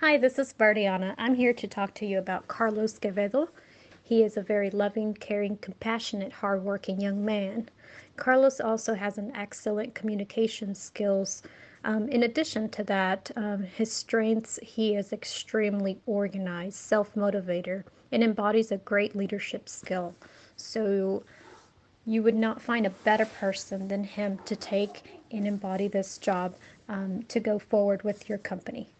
Hi, this is Viridiana. I'm here to talk to you about Carlos Quevedo. He is a very loving, caring, compassionate, hardworking young man. Carlos also has an excellent communication skills. Um, in addition to that, um, his strengths, he is extremely organized, self-motivator, and embodies a great leadership skill. So you would not find a better person than him to take and embody this job um, to go forward with your company.